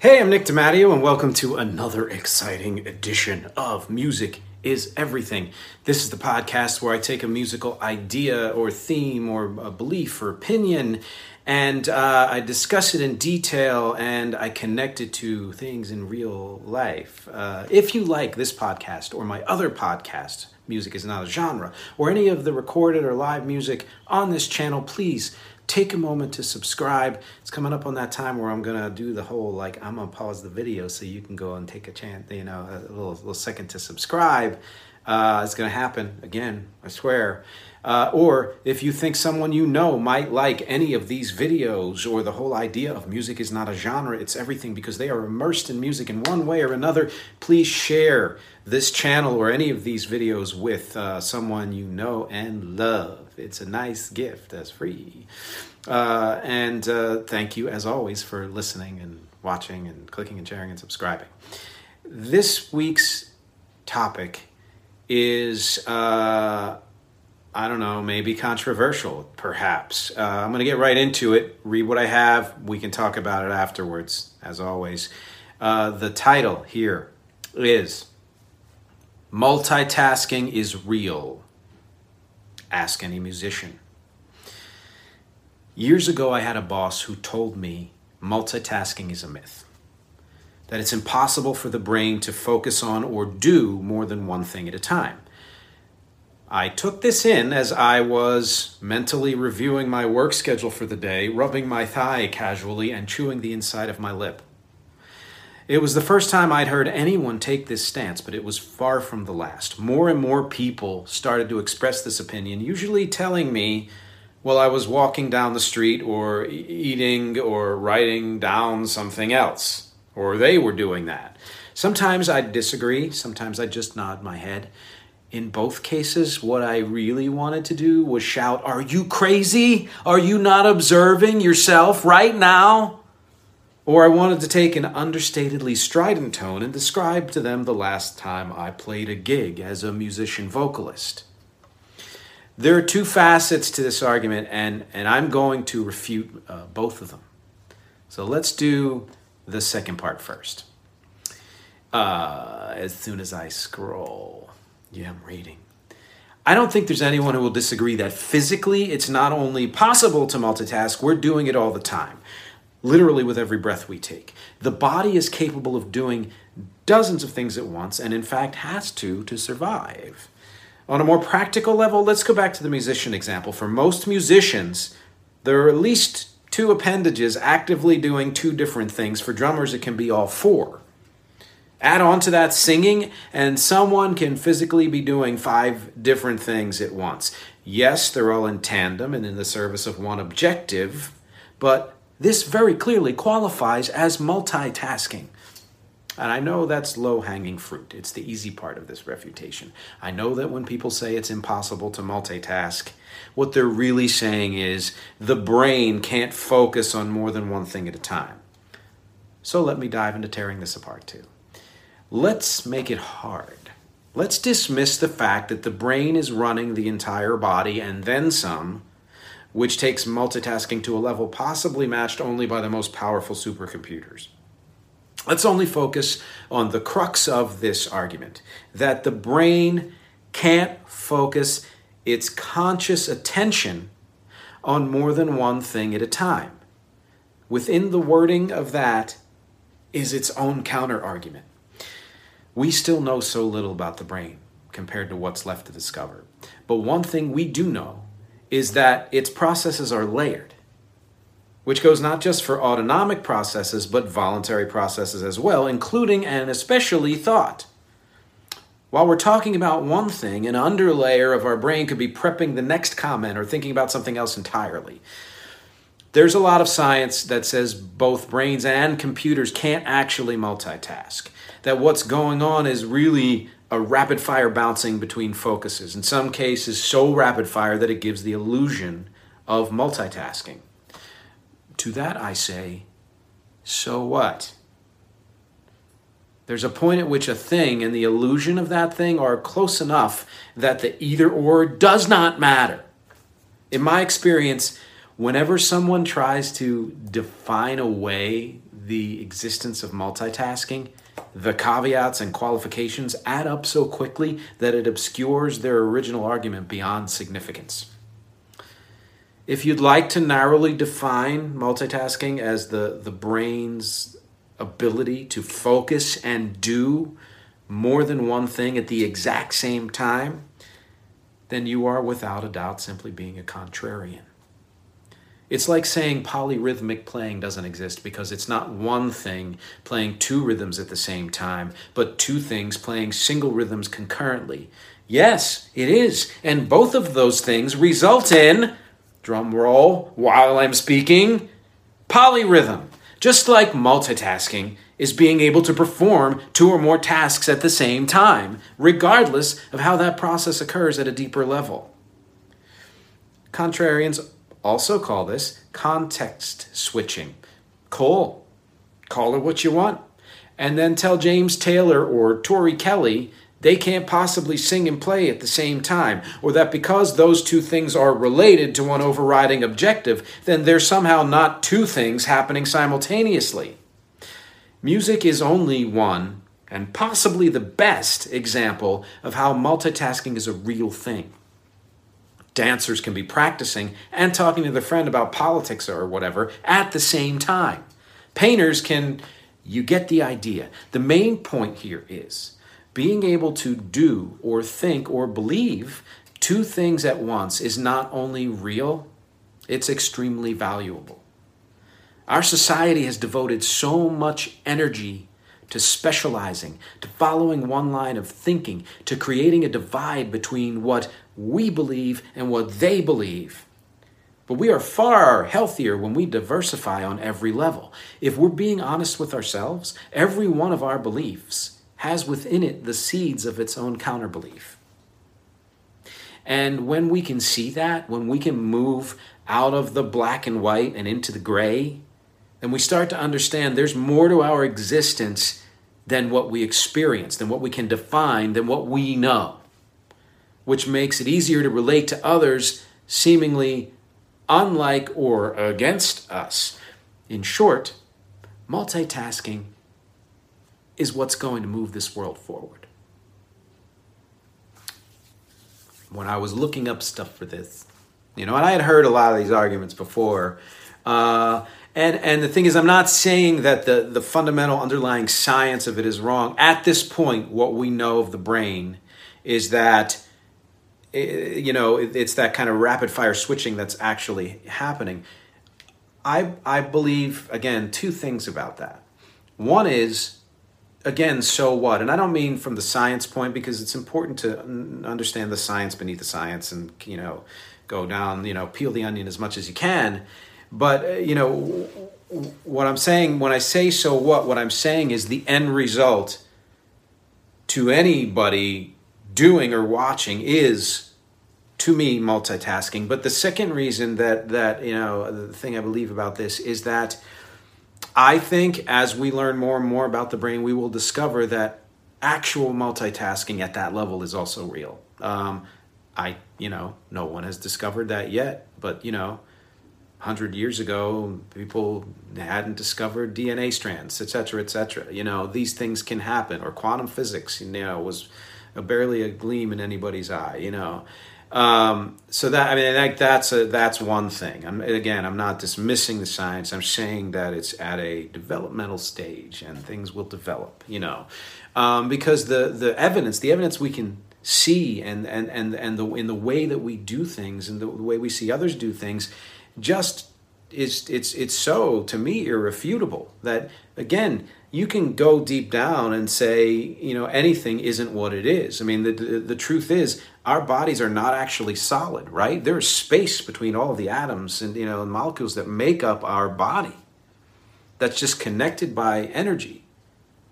Hey, I'm Nick DiMatteo, and welcome to another exciting edition of Music is Everything. This is the podcast where I take a musical idea or theme or a belief or opinion and uh, I discuss it in detail and I connect it to things in real life. Uh, if you like this podcast or my other podcast, Music is Not a Genre, or any of the recorded or live music on this channel, please take a moment to subscribe. It's coming up on that time where I'm gonna do the whole like I'm gonna pause the video so you can go and take a chance, you know, a little, little second to subscribe. Uh, it's gonna happen again, I swear. Uh, or if you think someone you know might like any of these videos or the whole idea of music is not a genre, it's everything because they are immersed in music in one way or another, please share this channel or any of these videos with uh, someone you know and love. It's a nice gift that's free. Uh, and uh, thank you, as always, for listening and watching and clicking and sharing and subscribing. This week's topic is, uh, I don't know, maybe controversial, perhaps. Uh, I'm going to get right into it, read what I have. We can talk about it afterwards, as always. Uh, the title here is Multitasking is Real Ask any musician. Years ago, I had a boss who told me multitasking is a myth, that it's impossible for the brain to focus on or do more than one thing at a time. I took this in as I was mentally reviewing my work schedule for the day, rubbing my thigh casually and chewing the inside of my lip. It was the first time I'd heard anyone take this stance, but it was far from the last. More and more people started to express this opinion, usually telling me while I was walking down the street or eating or writing down something else, or they were doing that. Sometimes I'd disagree, sometimes I'd just nod my head. In both cases, what I really wanted to do was shout, Are you crazy? Are you not observing yourself right now? Or I wanted to take an understatedly strident tone and describe to them the last time I played a gig as a musician vocalist. There are two facets to this argument, and, and I'm going to refute uh, both of them. So let's do the second part first. Uh, as soon as I scroll, yeah, I'm reading. I don't think there's anyone who will disagree that physically it's not only possible to multitask, we're doing it all the time literally with every breath we take. The body is capable of doing dozens of things at once, and in fact has to to survive. On a more practical level, let's go back to the musician example. For most musicians, there are at least two appendages actively doing two different things. For drummers, it can be all four. Add on to that singing, and someone can physically be doing five different things at once. Yes, they're all in tandem and in the service of one objective, but this very clearly qualifies as multitasking. And I know that's low hanging fruit. It's the easy part of this refutation. I know that when people say it's impossible to multitask, what they're really saying is the brain can't focus on more than one thing at a time. So let me dive into tearing this apart too. Let's make it hard. Let's dismiss the fact that the brain is running the entire body and then some which takes multitasking to a level possibly matched only by the most powerful supercomputers. Let's only focus on the crux of this argument that the brain can't focus its conscious attention on more than one thing at a time. Within the wording of that is its own counter argument. We still know so little about the brain. compared to what's left to discover. But one thing we do know is that its processes are layered, which goes not just for autonomic processes, but voluntary processes as well, including and especially thought. While we're talking about one thing, an underlayer of our brain could be prepping the next comment or thinking about something else entirely. There's a lot of science that says both brains and computers can't actually multitask. That what's going on is really a rapid fire bouncing between focuses, in some cases, so rapid fire that it gives the illusion of multitasking. To that I say, so what? There's a point at which a thing and the illusion of that thing are close enough that the either or does not matter. In my experience, whenever someone tries to define away the existence of multitasking, the caveats and qualifications add up so quickly that it obscures their original argument beyond significance. If you'd like to narrowly define multitasking as the, the brain's ability to focus and do more than one thing at the exact same time, then you are without a doubt simply being a contrarian. It's like saying polyrhythmic playing doesn't exist because it's not one thing playing two rhythms at the same time, but two things playing single rhythms concurrently. Yes, it is. And both of those things result in, drum roll while I'm speaking, polyrhythm. Just like multitasking is being able to perform two or more tasks at the same time, regardless of how that process occurs at a deeper level. Contrarians also call this context switching. Cool. Call it what you want. And then tell James Taylor or Tori Kelly they can't possibly sing and play at the same time, or that because those two things are related to one overriding objective, then there's somehow not two things happening simultaneously. Music is only one, and possibly the best, example of how multitasking is a real thing. Dancers can be practicing and talking to their friend about politics or whatever at the same time. Painters can, you get the idea. The main point here is being able to do or think or believe two things at once is not only real, it's extremely valuable. Our society has devoted so much energy to specializing, to following one line of thinking, to creating a divide between what we believe and what they believe. But we are far healthier when we diversify on every level. If we're being honest with ourselves, every one of our beliefs has within it the seeds of its own counterbelief. And when we can see that, when we can move out of the black and white and into the gray, then we start to understand there's more to our existence than what we experience, than what we can define, than what we know, which makes it easier to relate to others seemingly unlike or against us. In short, multitasking is what's going to move this world forward. When I was looking up stuff for this, you know, and I had heard a lot of these arguments before. Uh, and, and the thing is, I'm not saying that the, the fundamental underlying science of it is wrong. At this point, what we know of the brain is that, eh, you know, it's that kind of rapid fire switching that's actually happening. I, I believe, again, two things about that. One is again, so what? And I don't mean from the science point because it's important to understand the science beneath the science and, you know, go down, you know, peel the onion as much as you can. But, uh, you know, what I'm saying, when I say so what, what I'm saying is the end result to anybody doing or watching is to me multitasking but the second reason that that you know the thing i believe about this is that I think as we learn more and more about the brain, we will discover that actual multitasking at that level is also real. Um, I, you know, no one has discovered that yet, but you know, hundred years ago, people hadn't discovered DNA strands, etc cetera, et cetera. You know, these things can happen, or quantum physics, you know, was barely a gleam in anybody's eye. You know, um, so that I mean, that's a that's one thing. I'm, again, I'm not dismissing the science. I'm saying that it's at a developmental stage, and things will develop. You know, um, because the the evidence, the evidence we can see and and and and the in the way that we do things and the, the way we see others do things just is it's it's so to me irrefutable that again you can go deep down and say you know anything isn't what it is. I mean the, the, the truth is our bodies are not actually solid right? There's space between all the atoms and you know molecules that make up our body that's just connected by energy.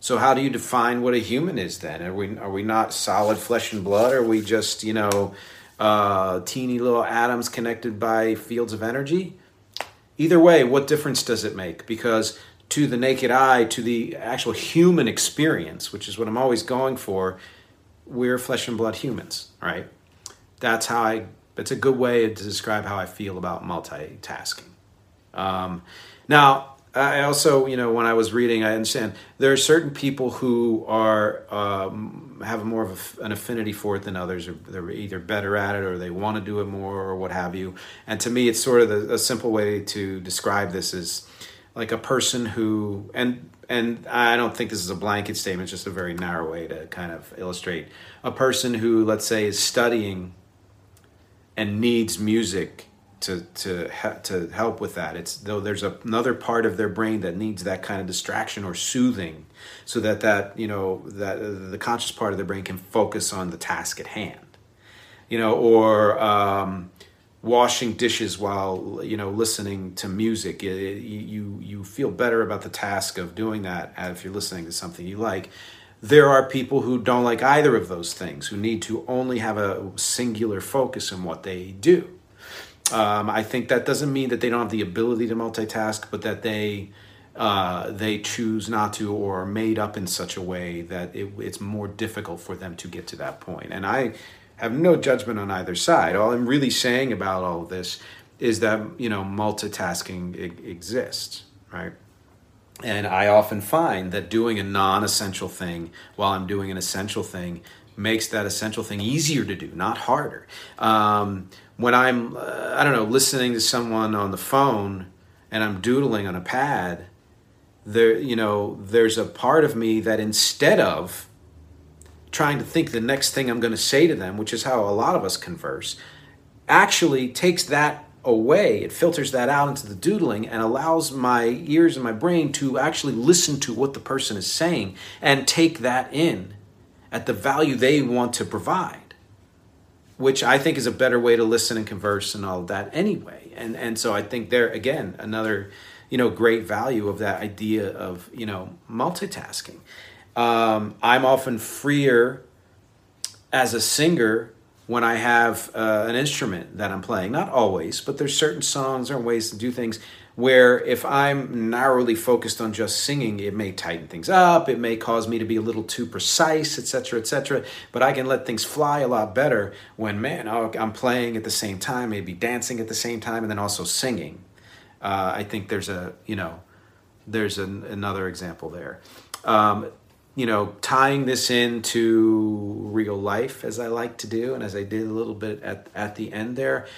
So how do you define what a human is then? Are we are we not solid flesh and blood? Are we just you know uh, teeny little atoms connected by fields of energy Either way, what difference does it make? Because to the naked eye, to the actual human experience, which is what I'm always going for, we're flesh and blood humans, right? That's how I, that's a good way to describe how I feel about multitasking. Um, now, I also, you know, when I was reading, I understand there are certain people who are um, have more of a, an affinity for it than others, or they're either better at it, or they want to do it more, or what have you. And to me, it's sort of the, a simple way to describe this is like a person who, and and I don't think this is a blanket statement, just a very narrow way to kind of illustrate a person who, let's say, is studying and needs music to to to help with that. It's though there's another part of their brain that needs that kind of distraction or soothing, so that that you know that the conscious part of their brain can focus on the task at hand, you know, or um, washing dishes while you know listening to music. It, it, you you feel better about the task of doing that if you're listening to something you like. There are people who don't like either of those things, who need to only have a singular focus in what they do um, I think that doesn't mean that they don't have the ability to multitask, but that they uh, they choose not to or are made up in such a way that it, it's more difficult for them to get to that point. And I have no judgment on either side. All I'm really saying about all of this is that you know multitasking exists, right? And I often find that doing a non-essential thing while I'm doing an essential thing makes that essential thing easier to do, not harder. Um, when I'm, uh, I don't know, listening to someone on the phone and I'm doodling on a pad, there, you know, there's a part of me that instead of trying to think the next thing I'm going to say to them, which is how a lot of us converse, actually takes that away. It filters that out into the doodling and allows my ears and my brain to actually listen to what the person is saying and take that in at the value they want to provide which I think is a better way to listen and converse and all of that anyway. And and so I think there again another you know great value of that idea of you know multitasking. Um, I'm often freer as a singer when I have uh, an instrument that I'm playing. Not always, but there's certain songs or ways to do things where if I'm narrowly focused on just singing, it may tighten things up, it may cause me to be a little too precise, etc., etc. But I can let things fly a lot better when, man, oh, I'm playing at the same time, maybe dancing at the same time, and then also singing. Uh, I think there's a, you know, there's an, another example there. Um, you know, tying this into real life as I like to do, and as I did a little bit at, at the end there,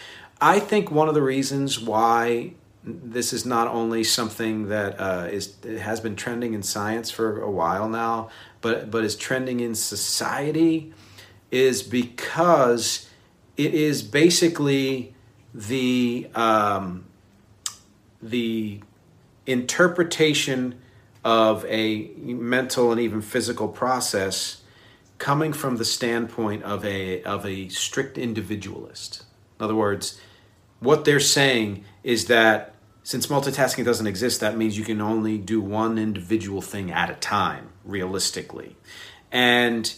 I think one of the reasons why this is not only something that uh, is has been trending in science for a while now, but but is trending in society, is because it is basically the um, the interpretation of a mental and even physical process coming from the standpoint of a of a strict individualist. In other words, what they're saying is that since multitasking doesn't exist, that means you can only do one individual thing at a time, realistically. And,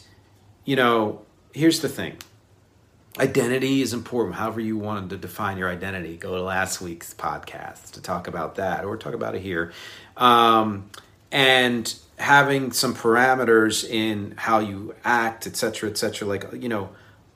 you know, here's the thing identity is important. However, you wanted to define your identity, go to last week's podcast to talk about that, or talk about it here. Um, and having some parameters in how you act, etc., etc. Like you know,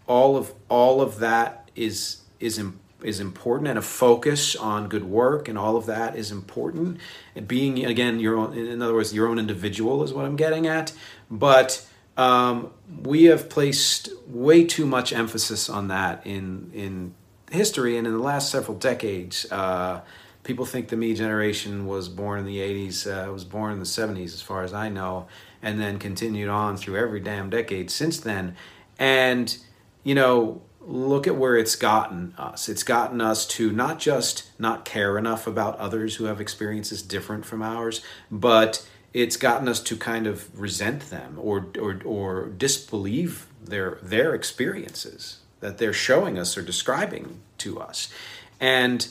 all of all of that is is important is important and a focus on good work and all of that is important. And being again your own in other words your own individual is what i'm getting at. But um, we have placed way too much emphasis on that in in history and in the last several decades. Uh, people think the me generation was born in the 80s uh, was born in the 70s as far as i know and then continued on through every damn decade since then. And, you know, look at where it's gotten us. It's gotten us to not just not care enough about others who have experiences different from ours, but it's gotten us to kind of resent them or or, or disbelieve their their experiences that they're showing us or describing to us. And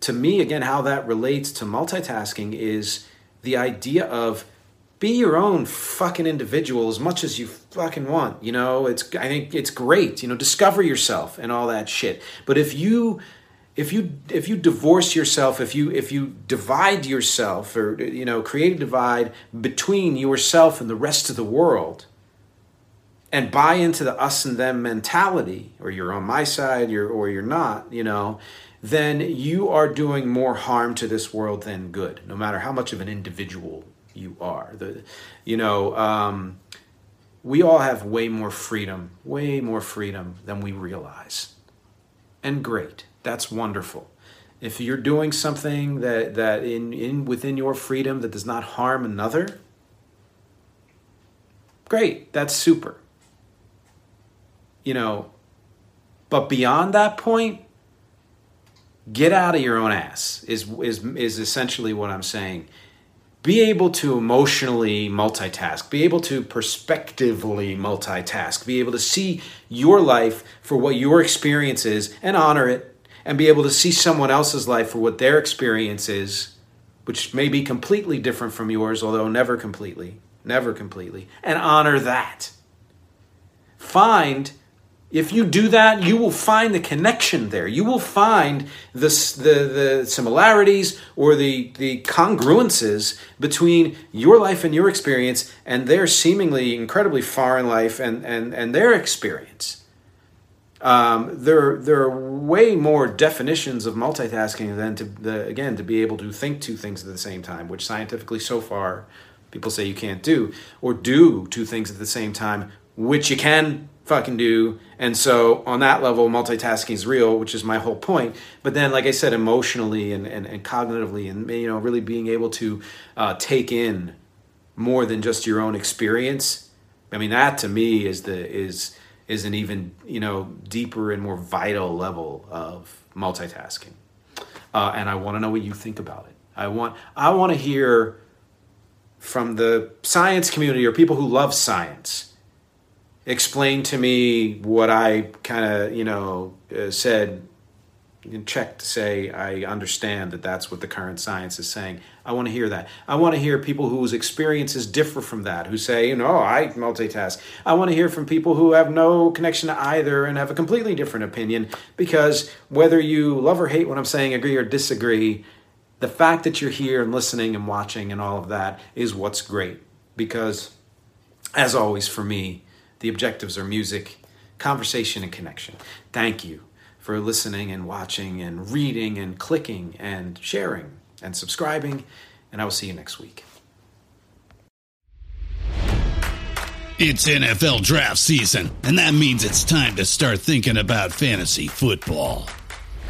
to me, again, how that relates to multitasking is the idea of be your own fucking individual as much as you fucking want. You know, it's I think it's great. You know, discover yourself and all that shit. But if you if you if you divorce yourself, if you if you divide yourself or you know create a divide between yourself and the rest of the world, and buy into the us and them mentality, or you're on my side, you're or you're not, you know, then you are doing more harm to this world than good, no matter how much of an individual you are. The, you know, um, we all have way more freedom, way more freedom than we realize, and great. That's wonderful. If you're doing something that that in in within your freedom that does not harm another, great. That's super. You know, but beyond that point, get out of your own ass is is is essentially what I'm saying be able to emotionally multitask, be able to perspectively multitask, be able to see your life for what your experience is and honor it, and be able to see someone else's life for what their experience is, which may be completely different from yours, although never completely, never completely, and honor that. Find if you do that, you will find the connection there. You will find the, the, the similarities or the, the congruences between your life and your experience and their seemingly incredibly foreign life and, and, and their experience. Um, there, there are way more definitions of multitasking than to the, again to be able to think two things at the same time, which scientifically so far people say you can't do, or do two things at the same time, which you can fucking do. And so on that level, multitasking is real, which is my whole point. But then, like I said, emotionally and, and, and cognitively and, you know, really being able to uh, take in more than just your own experience. I mean, that to me is the, is, is an even, you know, deeper and more vital level of multitasking. Uh, and I want to know what you think about it. I want, I want to hear from the science community or people who love science explain to me what I kind of, you know, uh, said, check to say I understand that that's what the current science is saying. I want to hear that. I want to hear people whose experiences differ from that, who say, you know, I multitask. I want to hear from people who have no connection to either and have a completely different opinion because whether you love or hate what I'm saying, agree or disagree, the fact that you're here and listening and watching and all of that is what's great because as always for me the objectives are music, conversation, and connection. Thank you for listening and watching and reading and clicking and sharing and subscribing. And I will see you next week. It's NFL draft season, and that means it's time to start thinking about fantasy football.